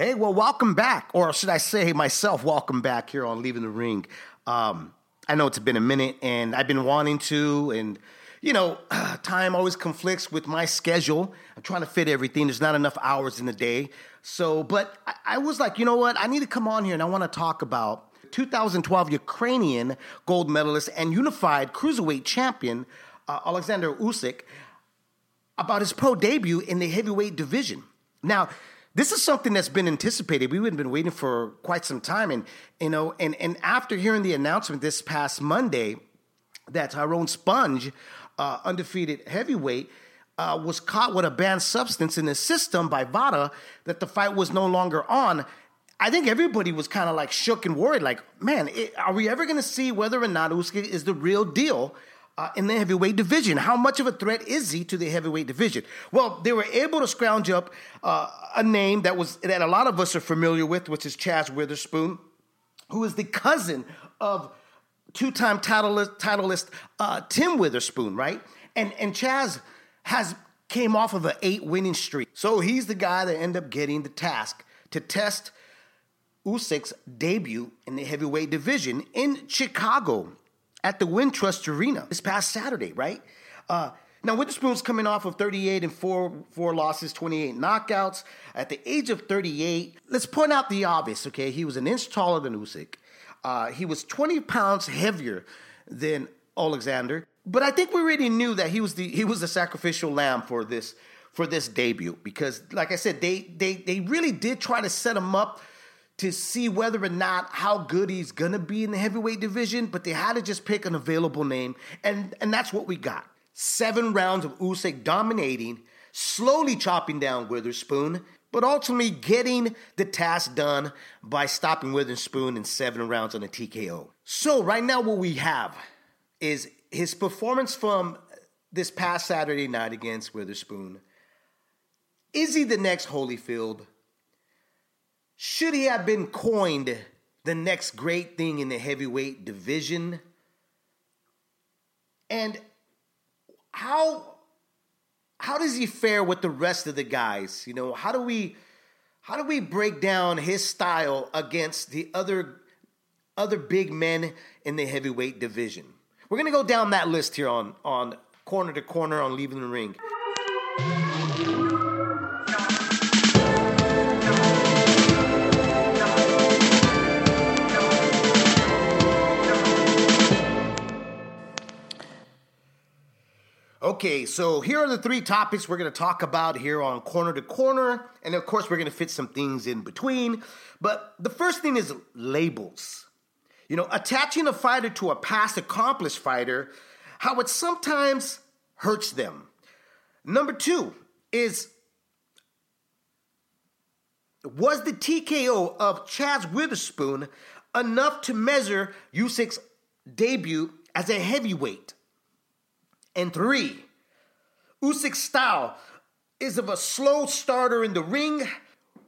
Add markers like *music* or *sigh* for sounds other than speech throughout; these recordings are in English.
Hey, well, welcome back. Or should I say myself, welcome back here on Leaving the Ring. Um, I know it's been a minute and I've been wanting to, and you know, *sighs* time always conflicts with my schedule. I'm trying to fit everything. There's not enough hours in the day. So, but I, I was like, you know what? I need to come on here and I want to talk about 2012 Ukrainian gold medalist and unified cruiserweight champion, uh, Alexander Usyk, about his pro debut in the heavyweight division. Now, this is something that's been anticipated. We've been waiting for quite some time, and you know, and and after hearing the announcement this past Monday that Tyrone Spong, uh, undefeated heavyweight, uh, was caught with a banned substance in his system by VADA, that the fight was no longer on. I think everybody was kind of like shook and worried, like, man, it, are we ever going to see whether or not Usyk is the real deal? Uh, in the heavyweight division. How much of a threat is he to the heavyweight division? Well, they were able to scrounge up uh, a name that was that a lot of us are familiar with, which is Chazz Witherspoon, who is the cousin of two-time titleist, titleist uh, Tim Witherspoon, right? And and Chazz has came off of an eight winning streak, so he's the guy that ended up getting the task to test Usyk's debut in the heavyweight division in Chicago at the Wintrust Arena this past Saturday, right? Uh, now Witherspoon's coming off of 38 and four four losses, 28 knockouts. At the age of 38, let's point out the obvious. Okay, he was an inch taller than Usyk. Uh, he was 20 pounds heavier than Alexander, but I think we already knew that he was the he was the sacrificial lamb for this for this debut because, like I said, they they they really did try to set him up to see whether or not how good he's gonna be in the heavyweight division, but they had to just pick an available name, and and that's what we got. Seven rounds of Usyk dominating, slowly chopping down Witherspoon, but ultimately getting the task done by stopping Witherspoon in seven rounds on a TKO. So right now, what we have is his performance from this past Saturday night against Witherspoon. Is he the next Holyfield? Should he have been coined the next great thing in the heavyweight division? And how how does he fare with the rest of the guys? You know, how do we how do we break down his style against the other other big men in the heavyweight division? We're gonna go down that list here on on corner to corner on leaving the ring. Okay, so here are the three topics we're going to talk about here on Corner to Corner. And of course, we're going to fit some things in between. But the first thing is labels. You know, attaching a fighter to a past accomplished fighter, how it sometimes hurts them. Number two is was the TKO of Chazz Witherspoon enough to measure Usyk's debut as a heavyweight? And three, Usyk's style is of a slow starter in the ring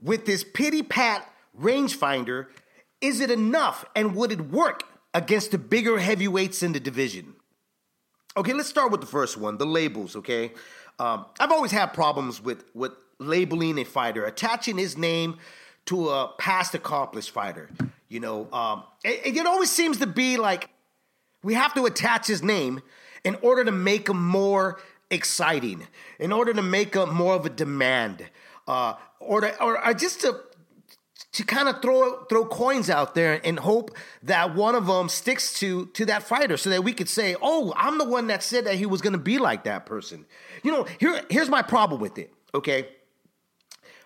with this pity pat rangefinder. Is it enough and would it work against the bigger heavyweights in the division? Okay, let's start with the first one the labels, okay? Um, I've always had problems with, with labeling a fighter, attaching his name to a past accomplished fighter. You know, um, it, it always seems to be like we have to attach his name in order to make him more exciting, in order to make them more of a demand, uh, or to, or just to to kind of throw throw coins out there and hope that one of them sticks to to that fighter, so that we could say, "Oh, I'm the one that said that he was going to be like that person." You know, here here's my problem with it. Okay,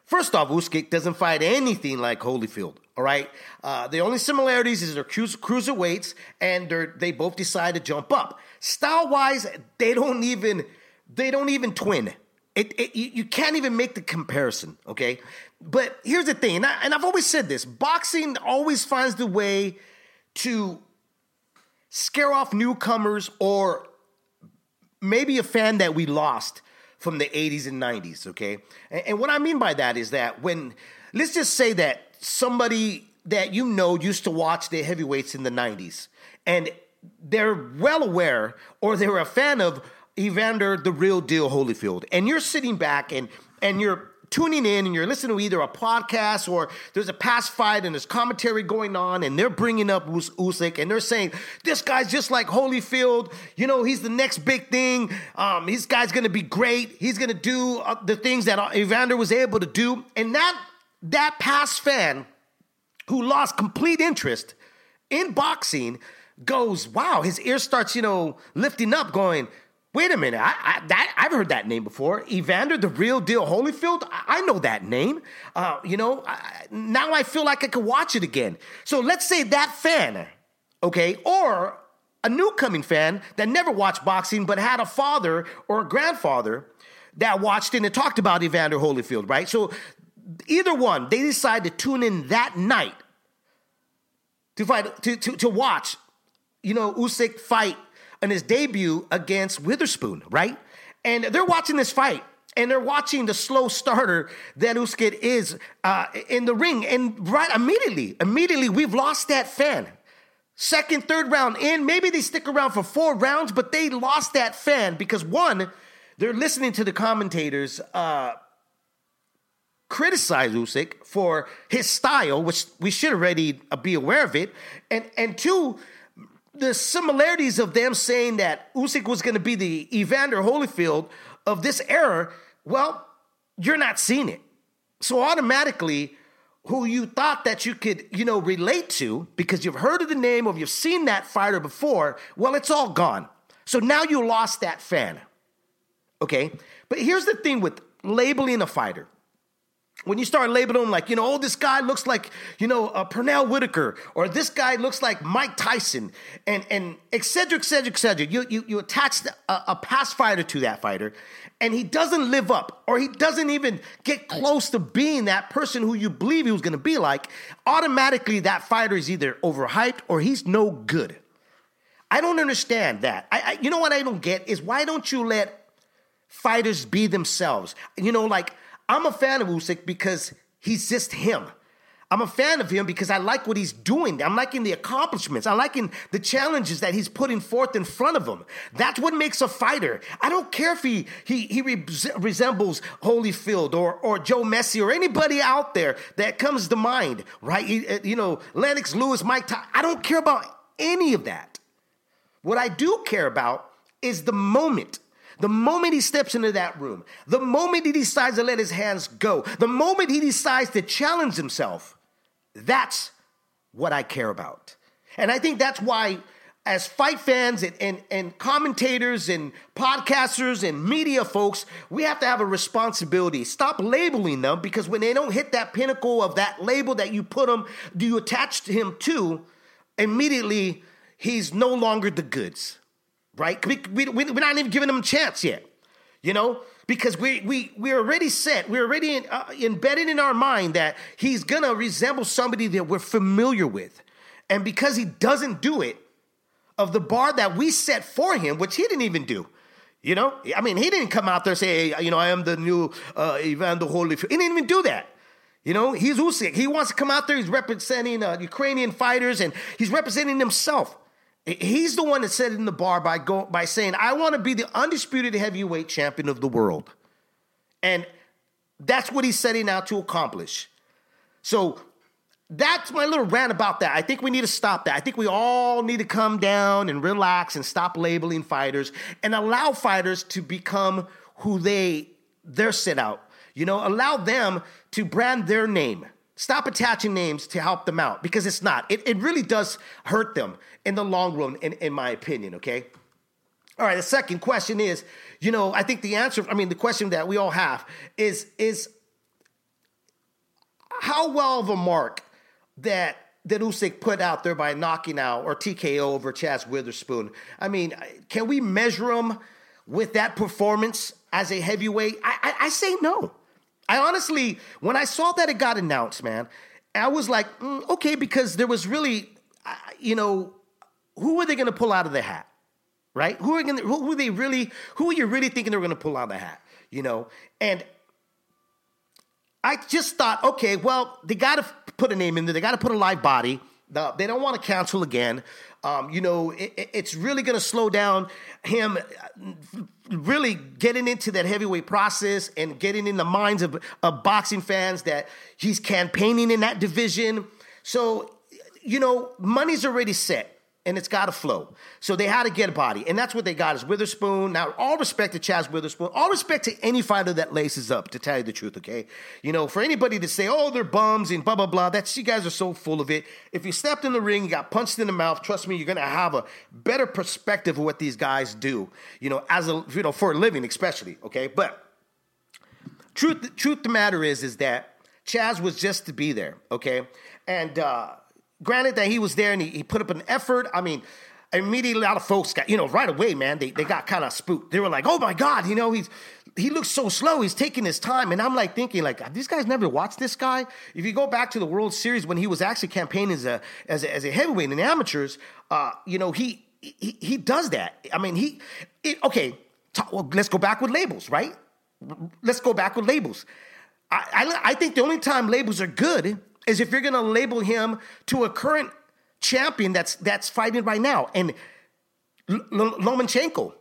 first off, Usyk doesn't fight anything like Holyfield. All right. Uh, the only similarities is they're cruiserweights, and they they both decide to jump up. Style wise, they don't even they don't even twin. It, it you, can't even make the comparison. Okay. But here's the thing, and, I, and I've always said this: boxing always finds the way to scare off newcomers or maybe a fan that we lost from the 80s and 90s. Okay. and, and what I mean by that is that when let's just say that somebody that you know used to watch the heavyweights in the 90s and they're well aware or they're a fan of Evander the real deal Holyfield and you're sitting back and and you're tuning in and you're listening to either a podcast or there's a past fight and there's commentary going on and they're bringing up Us- Usyk and they're saying this guy's just like Holyfield, you know, he's the next big thing. Um, this guy's gonna be great. He's gonna do uh, the things that Evander was able to do, and that that past fan who lost complete interest in boxing goes, wow, his ear starts, you know, lifting up, going, wait a minute, I, I, that, I've heard that name before. Evander, the real deal Holyfield, I, I know that name. Uh, you know, I, now I feel like I could watch it again. So let's say that fan, okay, or a new coming fan that never watched boxing but had a father or a grandfather that watched and talked about Evander Holyfield, right? So either one, they decide to tune in that night to fight to, to, to watch, you know, Usyk fight in his debut against Witherspoon, right? And they're watching this fight. And they're watching the slow starter that Usyk is uh, in the ring, and right immediately, immediately we've lost that fan. Second, third round in, maybe they stick around for four rounds, but they lost that fan because one, they're listening to the commentators uh, criticize Usyk for his style, which we should already be aware of it, and and two, the similarities of them saying that Usyk was going to be the Evander Holyfield of this era. Well, you're not seeing it, so automatically. Who you thought that you could, you know, relate to because you've heard of the name or you've seen that fighter before, well, it's all gone. So now you lost that fan. Okay? But here's the thing with labeling a fighter when you start labeling them like, you know, oh, this guy looks like, you know, uh, Pernell Whitaker, or this guy looks like Mike Tyson, and and et cetera, et cetera, et cetera. You you, you attach a, a past fighter to that fighter, and he doesn't live up, or he doesn't even get close to being that person who you believe he was going to be like. Automatically, that fighter is either overhyped or he's no good. I don't understand that. I, I you know what I don't get is why don't you let fighters be themselves? You know, like I'm a fan of Usyk because he's just him. I'm a fan of him because I like what he's doing. I'm liking the accomplishments. I'm liking the challenges that he's putting forth in front of him. That's what makes a fighter. I don't care if he he, he re- resembles Holyfield or or Joe Mesi or anybody out there that comes to mind, right? Uh, you know, Lennox Lewis, Mike. Ty- I don't care about any of that. What I do care about is the moment the moment he steps into that room, the moment he decides to let his hands go, the moment he decides to challenge himself, that's what I care about. And I think that's why, as fight fans and, and, and commentators and podcasters and media folks, we have to have a responsibility. Stop labeling them because when they don't hit that pinnacle of that label that you put them, do you attach to him to, immediately he's no longer the goods right? We, we, we're not even giving them a chance yet, you know, because we, we, we're already set, we're already in, uh, embedded in our mind that he's gonna resemble somebody that we're familiar with. And because he doesn't do it, of the bar that we set for him, which he didn't even do. You know, I mean, he didn't come out there say, hey, you know, I am the new uh, Evander Holyfield. He didn't even do that. You know, he's Usyk. He wants to come out there. He's representing uh, Ukrainian fighters, and he's representing himself. He's the one that set in the bar by go, by saying, "I want to be the undisputed heavyweight champion of the world," and that's what he's setting out to accomplish. So that's my little rant about that. I think we need to stop that. I think we all need to come down and relax and stop labeling fighters and allow fighters to become who they they're set out. You know, allow them to brand their name. Stop attaching names to help them out because it's not. It, it really does hurt them in the long run, in, in my opinion, okay? All right, the second question is, you know, I think the answer, I mean, the question that we all have is, is how well of a mark that that Usyk put out there by knocking out or TKO over Chazz Witherspoon. I mean, can we measure him with that performance as a heavyweight? I, I, I say no. I honestly, when I saw that it got announced, man, I was like, mm, okay, because there was really, you know, who are they going to pull out of the hat, right? Who are going? Who, who are they really? Who are you really thinking they're going to pull out of the hat? You know, and I just thought, okay, well, they got to put a name in there. They got to put a live body. The, they don't want to cancel again. Um, you know, it, it's really going to slow down him really getting into that heavyweight process and getting in the minds of, of boxing fans that he's campaigning in that division. So, you know, money's already set and it's got to flow. So they had to get a body, and that's what they got is Witherspoon. Now, all respect to Chazz Witherspoon, all respect to any fighter that laces up. To tell you the truth, okay, you know, for anybody to say, "Oh, they're bums" and blah blah blah, that's you guys are so full of it. If you stepped in the ring, you got punched in the mouth. Trust me, you're gonna have a better perspective of what these guys do. You know, as a you know for a living, especially. Okay, but truth truth the matter is is that Chazz was just to be there. Okay, and. uh granted that he was there and he, he put up an effort. I mean, immediately a lot of folks got, you know, right away, man, they, they got kind of spooked. They were like, oh my God, you know, he's he looks so slow. He's taking his time. And I'm like thinking, like, these guys never watched this guy. If you go back to the World Series when he was actually campaigning as a as a, as a heavyweight in amateurs, uh, you know, he, he he does that. I mean, he it, okay. Talk, well, let's go back with labels, right? Let's go back with labels. I, I, I think the only time labels are good is if you're going to label him to a current champion that's that's fighting right now. And L- L- Lomachenko,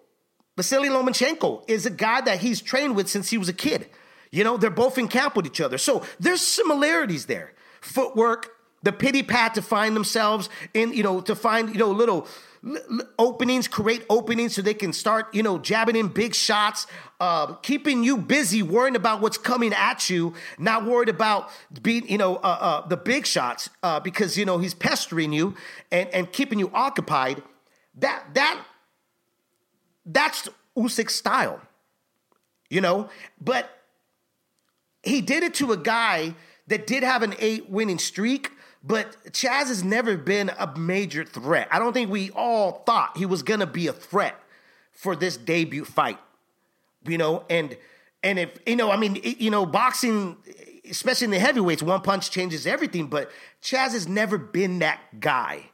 Vasily Lomachenko, is a guy that he's trained with since he was a kid. You know, they're both in camp with each other. So there's similarities there. Footwork, the pity pat to find themselves in, you know, to find, you know, little openings, create openings so they can start, you know, jabbing in big shots, uh, keeping you busy, worrying about what's coming at you, not worried about being, you know, uh, uh, the big shots uh, because you know he's pestering you and and keeping you occupied. That that that's Usyk style, you know. But he did it to a guy that did have an eight winning streak but Chazz has never been a major threat. I don't think we all thought he was to be a threat for this debut fight. You know, and and if you know, I mean, it, you know, boxing, especially in the heavyweights, one punch changes everything. But Chazz has never been that guy.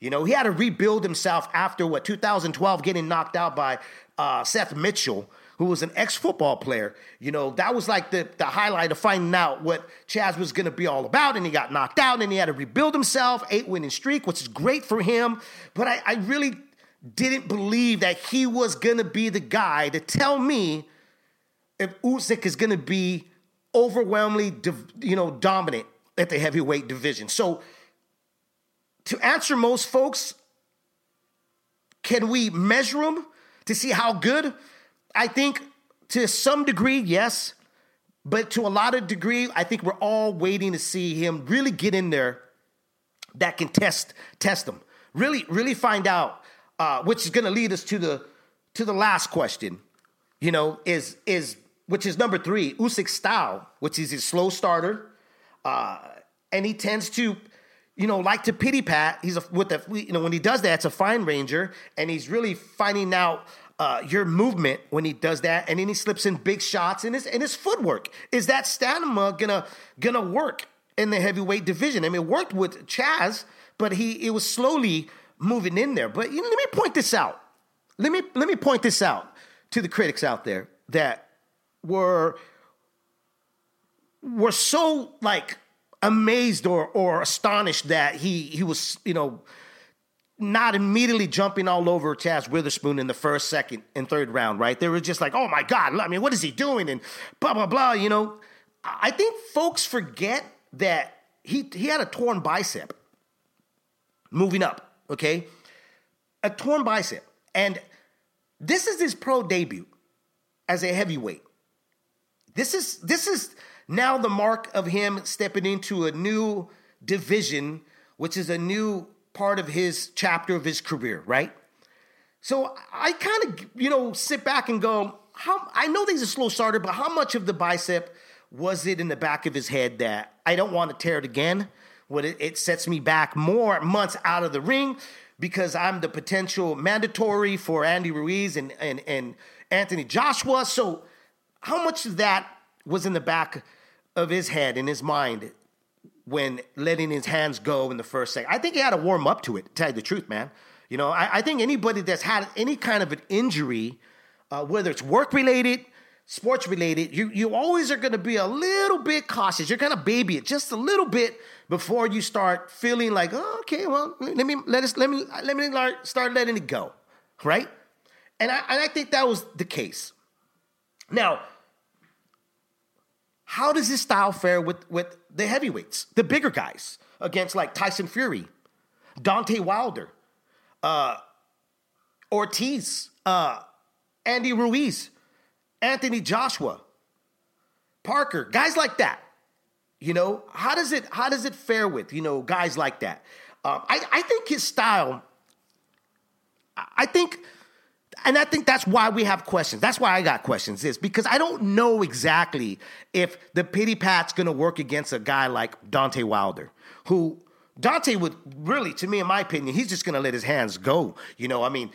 You know, he had to rebuild himself after what 2012, getting knocked out by uh, Seth Mitchell who was an ex football player. You know, that was like the, the highlight of finding out what Chazz was going to be all about. And he got knocked out and he had to rebuild himself, eight winning streak, which is great for him. But I, I really didn't believe that he was going to be the guy to tell me if Usyk is going to be overwhelmingly, you know, dominant at the heavyweight division. So to answer most folks, can we measure him to see how good? I think to some degree, yes. But to a lot of degree, I think we're all waiting to see him really get in there that can test test them. Really, really find out, uh, which is going to lead us to the to the last question. You know, is is which is number three, Usyk style, which is his slow starter, uh, and he tends to, you know, like to pity pat. He's a, with the you know when he does that, it's a fine ranger, and he's really finding out uh, your movement when he does that, and then he slips in big shots and his and his footwork. Is that stamina gonna gonna work in the heavyweight division? I mean, it worked with Chazz, but he it was slowly moving in there. But you know, let me point this out. Let me let me point this out to the critics out there that were were so like amazed or or astonished that he he was you know not immediately jumping all over Chazz Witherspoon in the first, second, and third round, right? They were just like, oh my God, I mean, what is he doing? And blah, blah, blah, you know. I think folks forget that he, he had a torn bicep moving up, okay? A torn bicep. And this is his pro debut as a heavyweight. This is this is now the mark of him stepping into a new division, which is a new part of his chapter of his career, right? So I kind of, you know, sit back and go, how I know he's a slow starter, but how much of the bicep was it in the back of his head that I don't want to tear it again? What it, it sets me back more months out of the ring because I'm the potential mandatory for Andy Ruiz and, and, and Anthony Joshua. So how much of that was in the back of his head, in his mind, when letting his hands go in the first second. I think he had to warm up to it, to tell you the truth, man. You know, I, I think anybody that's had any kind of an injury, uh, whether it's work related, sports related, you you always are going to be a little bit cautious. You're going to baby it just a little bit before you start feeling like, oh, okay, well, let me let us let me let me start letting it go, right? And I and I think that was the case. Now, how does his style fare with with the heavyweights, the bigger guys, against like Tyson Fury, Deontay Wilder, uh, Ortiz, uh, Andy Ruiz, Anthony Joshua, Parker, guys like that. You know, how does it how does it fare with you know guys like that? Um, I I think his style. I think, and I think that's why we have questions. That's why I got questions. Is because I don't know exactly if the pity pat's going to work against a guy like Deontay Wilder, who Deontay would really, to me, in my opinion, he's just going to let his hands go. You know, I mean,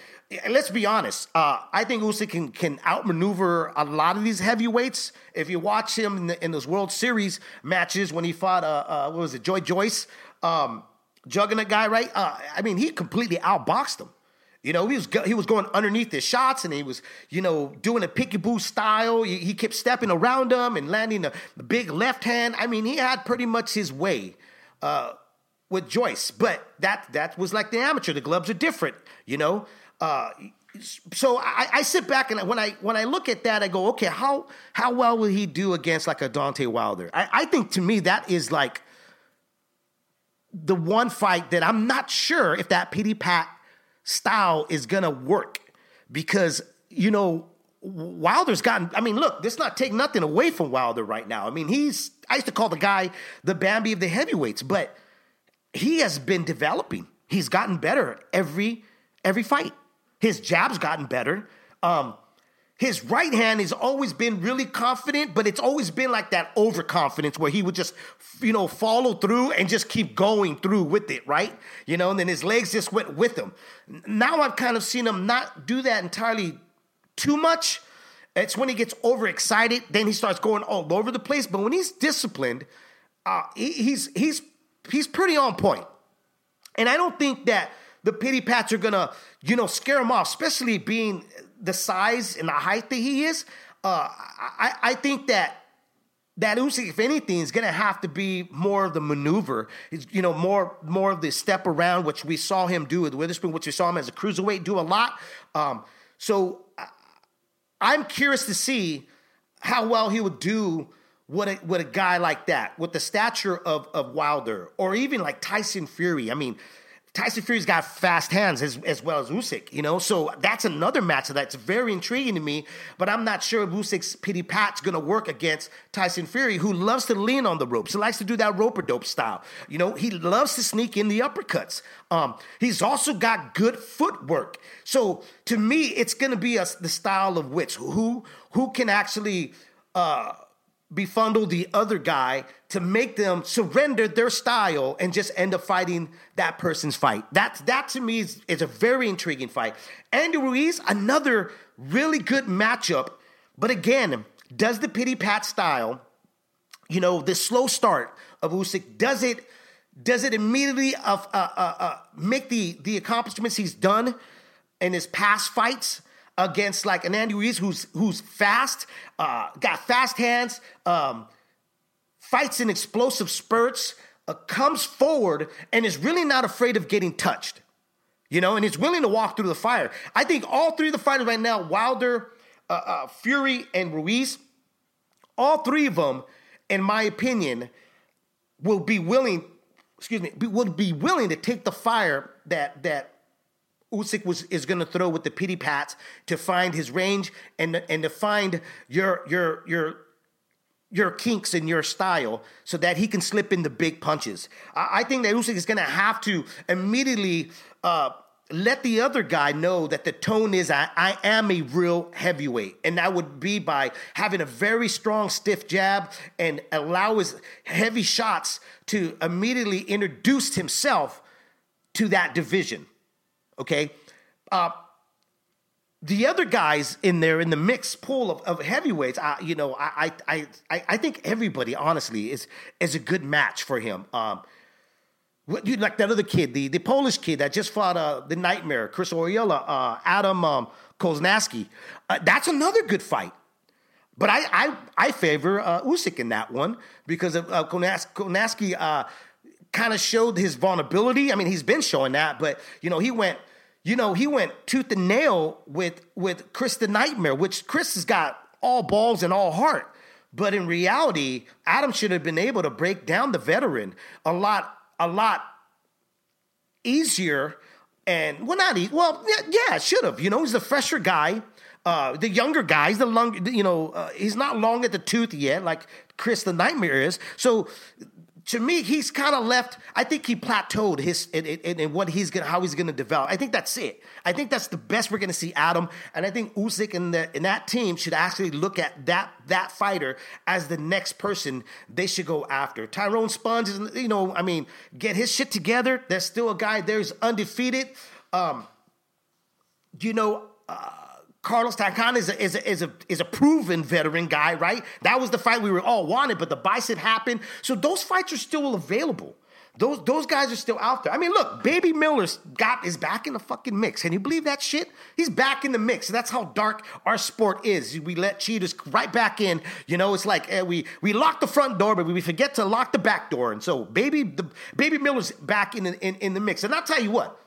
let's be honest. Uh, I think Usyk can can outmaneuver a lot of these heavyweights. If you watch him in, the, in those World Series matches when he fought, uh, uh, what was it, Joy Joyce, um, Juggernaut guy, right? Uh, I mean, he completely outboxed him. You know, he was he was going underneath his shots, and he was, you know, doing a picky boo style. He, he kept stepping around him and landing a, a, big left hand. I mean, he had pretty much his way. Uh, with Joyce, but that that was like the amateur. The gloves are different, you know. Uh, so I, I, sit back and when I when I look at that, I go, okay, how how well will he do against like a Deontay Wilder? I, I think to me that is like the one fight that I'm not sure if that pity pat style is gonna work because you know Wilder's gotten. I mean, look, this not take nothing away from Wilder right now. I mean, he's I used to call the guy the Bambi of the heavyweights, but he has been developing. He's gotten better every every fight. His jab's gotten better. Um, his right hand has always been really confident, but it's always been like that overconfidence where he would just, you know, follow through and just keep going through with it, right? You know, and then his legs just went with him. Now I've kind of seen him not do that entirely too much. It's when he gets overexcited, then he starts going all over the place. But when he's disciplined, uh, he, he's he's he's pretty on point. And I don't think that the pity pats are gonna, you know, scare him off, especially being the size and the height that he is. Uh, I, I think that that Usyk, if anything, is gonna have to be more of the maneuver. you know, more more of the step around, which we saw him do with Witherspoon, which we saw him as a cruiserweight do a lot. Um, so I'm curious to see how well he would do with a, with a guy like that, with the stature of, of Wilder, or even like Tyson Fury. I mean, Tyson Fury's got fast hands as, as well as Usyk, you know? So that's another match that's very intriguing to me, but I'm not sure if Usyk's pity pat's gonna work against Tyson Fury, who loves to lean on the ropes. He likes to do that rope dope style. You know, he loves to sneak in the uppercuts. Um, he's also got good footwork. So to me, it's gonna be a, the style of which who who can actually uh befundle the other guy to make them surrender their style and just end up fighting that person's fight. That that to me is, is a very intriguing fight. Andy Ruiz, another really good matchup, but again, does the pity pat style, you know, the slow start of Usyk, does it does it immediately uh, uh, uh, uh make the the accomplishments he's done in his past fights? Against like an Andy Ruiz who's who's fast, uh, got fast hands, um, fights in explosive spurts, uh, comes forward and is really not afraid of getting touched. You know, and he's willing to walk through the fire. I think all three of the fighters right now, Wilder, uh, uh Fury, and Ruiz, all three of them, in my opinion, will be willing. Excuse me, will be willing to take the fire that that Usyk was is going to throw with the pity pats to find his range and and to find your your your your kinks in your style so that he can slip in the big punches. I, I think that Usyk is going to have to immediately uh, let the other guy know that the tone is I, I am a real heavyweight. And that would be by having a very strong, stiff jab and allow his heavy shots to immediately introduce himself to that division. Okay. Uh, the other guys in there in the mixed pool of, of heavyweights, I, you know, I, I, I, I think everybody honestly is is a good match for him. Um, you like that other kid, the, the Polish kid that just fought uh, the Nightmare, Chris Arreola, uh, Adam um, Kownacki. Uh, that's another good fight. But I I, I favor uh, Usyk in that one because of uh, Konas- Kownacki uh, kind of showed his vulnerability. I mean, he's been showing that, but you know, he went you know, he went tooth and nail with with Chris the Nightmare, which Chris has got all balls and all heart. But in reality, Adam should have been able to break down the veteran a lot, a lot easier. And well, not easy. Well, yeah, yeah should have. You know, he's a fresher guy. Uh, the younger guys, the long, you know, uh, he's not long at the tooth yet, like Chris the Nightmare is. So to me, he's kind of left. I think he plateaued his in, what he's gonna how he's gonna develop. I think that's it. I think that's the best we're gonna see Adam, and I think Usyk and the and that team should actually look at that that fighter as the next person they should go after. Tyrone Spong is, you know, I mean, get his shit together. There's still a guy there's undefeated. Um, you know. Uh, Carlos Takam is a, is a, is a is a proven veteran guy, right? That was the fight we were all wanted, but the bicep happened. So those fights are still available. Those those guys are still out there. I mean, look, Baby Miller's got is back in the fucking mix. Can you believe that shit? He's back in the mix. That's how dark our sport is. We let cheaters right back in. You know, it's like eh, we we lock the front door, but we forget to lock the back door. And so, baby, the Baby Miller's back in in, in the mix. And I'll tell you what,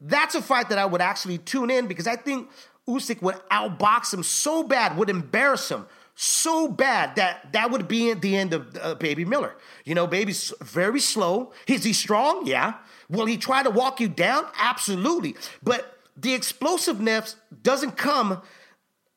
that's a fight that I would actually tune in because I think Usyk would outbox him so bad, would embarrass him so bad that that would be the end of uh, Baby Miller. You know, Baby's very slow. Is he strong? Yeah. Will he try to walk you down? Absolutely. But the explosiveness doesn't come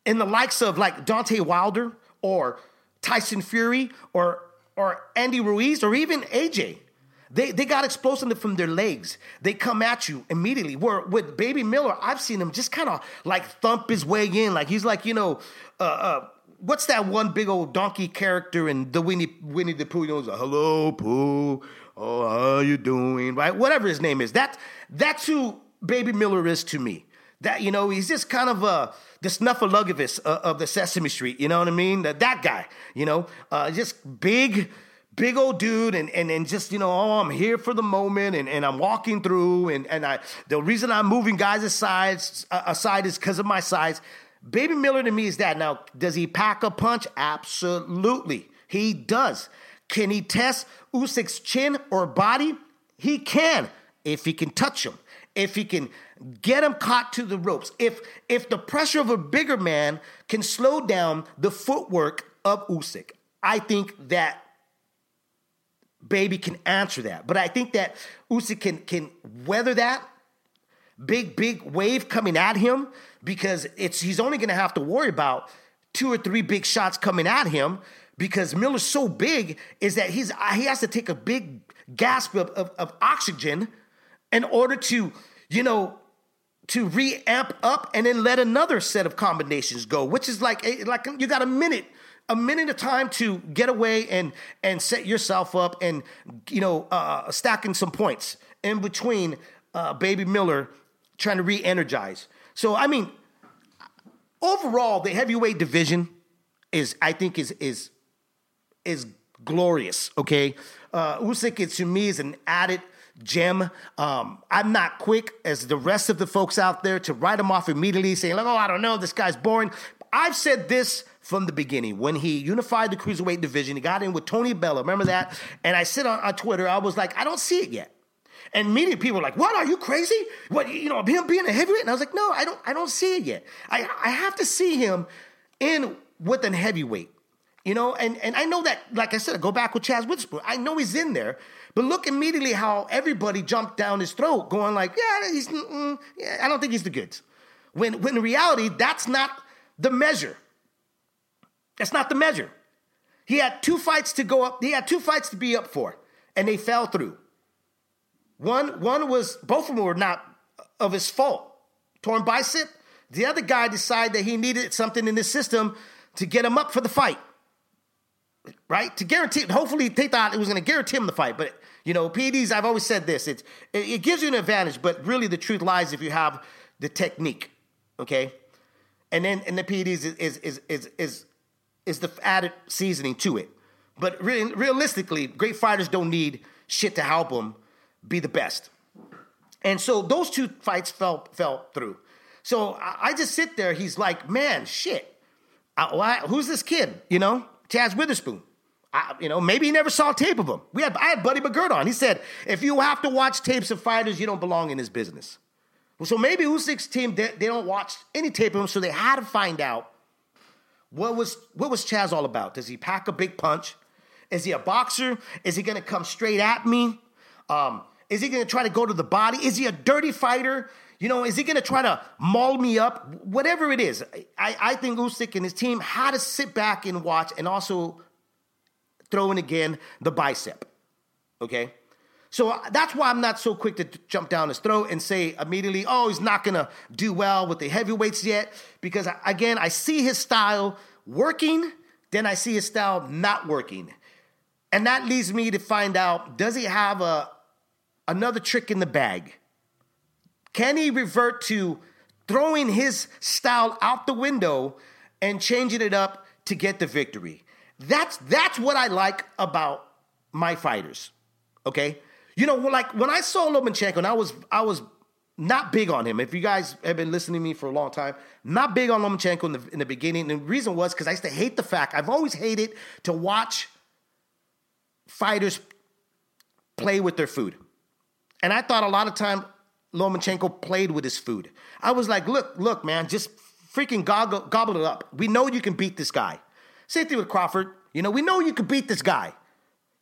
in the likes of like Deontay Wilder or Tyson Fury or or Andy Ruiz or even AJ. They they got explosive from their legs. They come at you immediately. Where with Baby Miller, I've seen him just kind of like thump his way in, like he's like you know, uh, uh, what's that one big old donkey character in the Winnie Winnie the Pooh? You know, like, hello Pooh, oh how are you doing? Right, whatever his name is. That that's who Baby Miller is to me. That you know, he's just kind of uh, the snuffleupagus of, of the Sesame Street. You know what I mean? That, that guy. You know, uh, just big big old dude and, and, and just, you know, oh, I'm here for the moment and, and I'm walking through and, and I the reason I'm moving guys aside uh, uh, aside is because of my size. Baby Miller to me is that. Now, does he pack a punch? Absolutely. He does. Can he test Usyk's chin or body? He can if he can touch him. If he can get him caught to the ropes. If if the pressure of a bigger man can slow down the footwork of Usyk. I think that Baby can answer that. But I think that Usyk can can weather that big big wave coming at him because it's he's only going to have to worry about two or three big shots coming at him because Miller's so big is that he's uh, he has to take a big gasp of, of, of oxygen in order to you know to re-amp up and then let another set of combinations go which is like eh, like you got a minute a minute of time to get away and and set yourself up and you know uh, stacking some points in between uh, Baby Miller trying to re-energize. So I mean, overall, the heavyweight division is I think is is is glorious. Okay, uh, Usyk is, to me is an added gem. Um, I'm not quick as the rest of the folks out there to write him off immediately, saying like, "Oh, I don't know, this guy's boring." I've said this from the beginning. When he unified the cruiserweight division, he got in with Tony Bellew. Remember that? And I said on, on Twitter, I was like, I don't see it yet. And many people were like, "What? Are you crazy? What? You know, him being a heavyweight?" And I was like, "No, I don't. I don't see it yet. I I have to see him in with an heavyweight. You know, and and I know that, like I said, I go back with Chazz Witherspoon. I know he's in there, but look immediately how everybody jumped down his throat, going like, "Yeah, he's. Yeah, I don't think he's the goods." When when in reality, that's not the measure. That's not the measure. He had two fights to go up. He had two fights to be up for, and they fell through. One, one was both of them were not of his fault. Torn bicep. The other guy decided that he needed something in his system to get him up for the fight. Right? To guarantee, hopefully they thought it was going to guarantee him the fight. But, you know, PEDs, I've always said this, it's, it, gives you an advantage, but really the truth lies if you have the technique. Okay? And then and the PEDs is is is is is, is the added seasoning to it. But re- realistically, great fighters don't need shit to help them be the best. And so those two fights fell fell through. So I, I just sit there. He's like, man, shit. I, why, who's this kid? You know, Chazz Witherspoon. I, you know, maybe he never saw tape of him. We had, I had Buddy McGirt on. He said, if you have to watch tapes of fighters, you don't belong in this business. So maybe Usyk's team, they, they don't watch any tape of him, so they had to find out what was, what was Chazz all about. Does he pack a big punch? Is he a boxer? Is he to come straight at me? Um, is he to try to go to the body? Is he a dirty fighter? You know, is he to try to maul me up? Whatever it is, I, I think Usyk and his team had to sit back and watch and also throw in again the bicep. Okay? So uh, that's why I'm not so quick to jump down his throat and say immediately, oh, he's not going to do well with the heavyweights yet. Because again, I see his style working, then I see his style not working. And that leads me to find out does he have a, another trick in the bag? Can he revert to throwing his style out the window and changing it up to get the victory? That's that's what I like about my fighters. Okay? You know, like when I saw Lomachenko, and I was I was not big on him. If you guys have been listening to me for a long time, not big on Lomachenko in the, in the beginning. And the reason was because I used to hate the fact I've always hated to watch fighters play with their food. And I thought a lot of time Lomachenko played with his food. I was like, look, look, man, just freaking gobble, gobble it up. We know you can beat this guy. Same thing with Crawford. You know, we know you can beat this guy.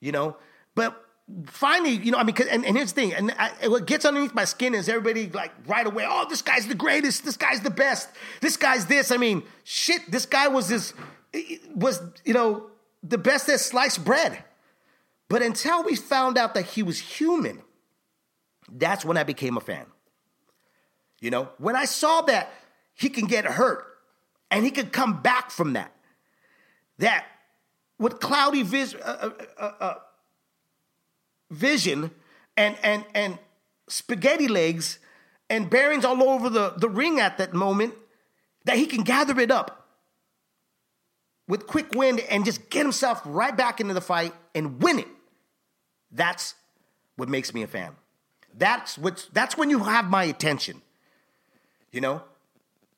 You know, but finally, you know, I mean, and, and here's the thing, and I, what gets underneath my skin is everybody like right away, oh, this guy's the greatest, this guy's the best, this guy's this. I mean, shit, this guy was this, was, you know, the best at sliced bread. But until we found out that he was human, that's when I became a fan. You know, when I saw that he can get hurt and he can come back from that, that with cloudy vis- uh, uh, uh, uh, vision and, and, and spaghetti legs and bearings all over the, the ring at that moment, that he can gather it up with quick wind and just get himself right back into the fight and win it. That's what makes me a fan. That's what that's when you have my attention. You know?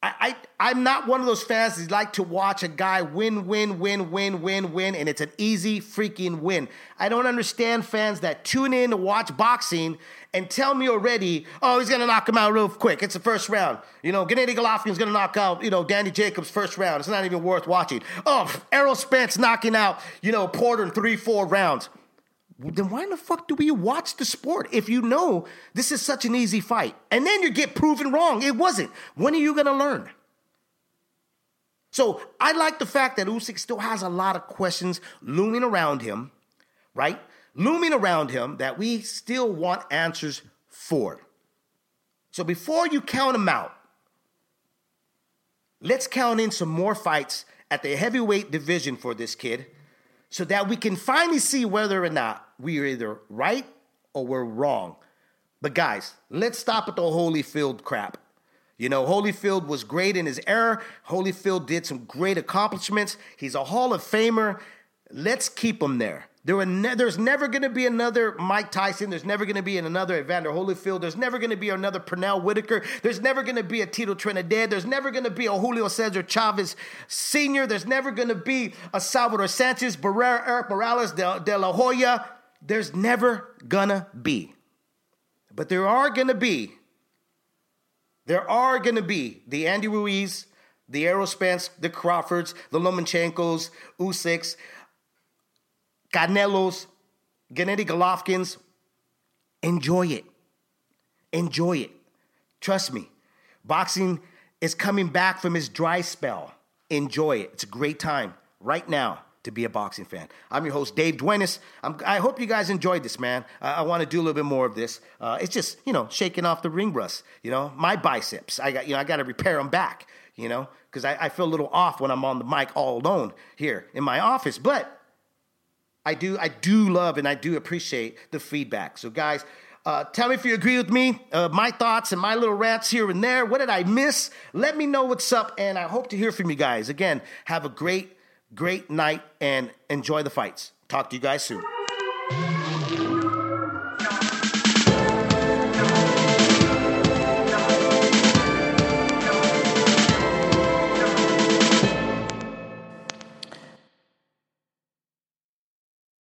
I, I I'm not one of those fans that like to watch a guy win, win, win, win, win, win, and it's an easy freaking win. I don't understand fans that tune in to watch boxing and tell me already, oh, he's gonna knock him out real quick. It's the first round. You know, Gennady Golovkin's gonna knock out, you know, Danny Jacobs first round. It's not even worth watching. Oh, Errol Spence knocking out, you know, Porter in three, four rounds then why in the fuck do we watch the sport if you know this is such an easy fight? And then you get proven wrong. It wasn't. When are you going to learn? So I like the fact that Usyk still has a lot of questions looming around him, right? Looming around him that we still want answers for. So before you count him out, let's count in some more fights at the heavyweight division for this kid so that we can finally see whether or not we are either right or we're wrong. But guys, let's stop at the Holyfield crap. You know, Holyfield was great in his era. Holyfield did some great accomplishments. He's a Hall of Famer. Let's keep him there. There ne- there's never going to be another Mike Tyson. There's never going to be another Evander Holyfield. There's never going to be another Pernell Whitaker. There's never going to be a Tito Trinidad. There's never going to be a Julio Cesar Chavez Sr. There's never going to be a Salvador Sanchez, Barrera, Erik Morales, De, De La Hoya. There's never to be. But there are to be, there are to be the Andy Ruiz, the Errol Spence, the Crawfords, the Lomachenkos, Usyks, Canelos, Gennady Golovkins. Enjoy it. Enjoy it. Trust me. Boxing is coming back from its dry spell. Enjoy it. It's a great time right now to be a boxing fan. I'm your host, Dave Duenez. I'm, i hope you guys enjoyed this, man. I, I want to do a little bit more of this. Uh, it's just, you know, shaking off the ring rust. You know, my biceps. I got, you know, I got to repair them back. You know, because I, I feel a little off when I'm on the mic all alone here in my office. But I do, I do love and I do appreciate the feedback. So, guys, uh, tell me if you agree with me, uh, my thoughts and my little rants here and there. What did I miss? Let me know what's up, and I hope to hear from you guys. Again, have a great, great night and enjoy the fights. Talk to you guys soon.